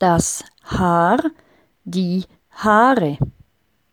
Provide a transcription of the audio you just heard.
das Haar, die Haare.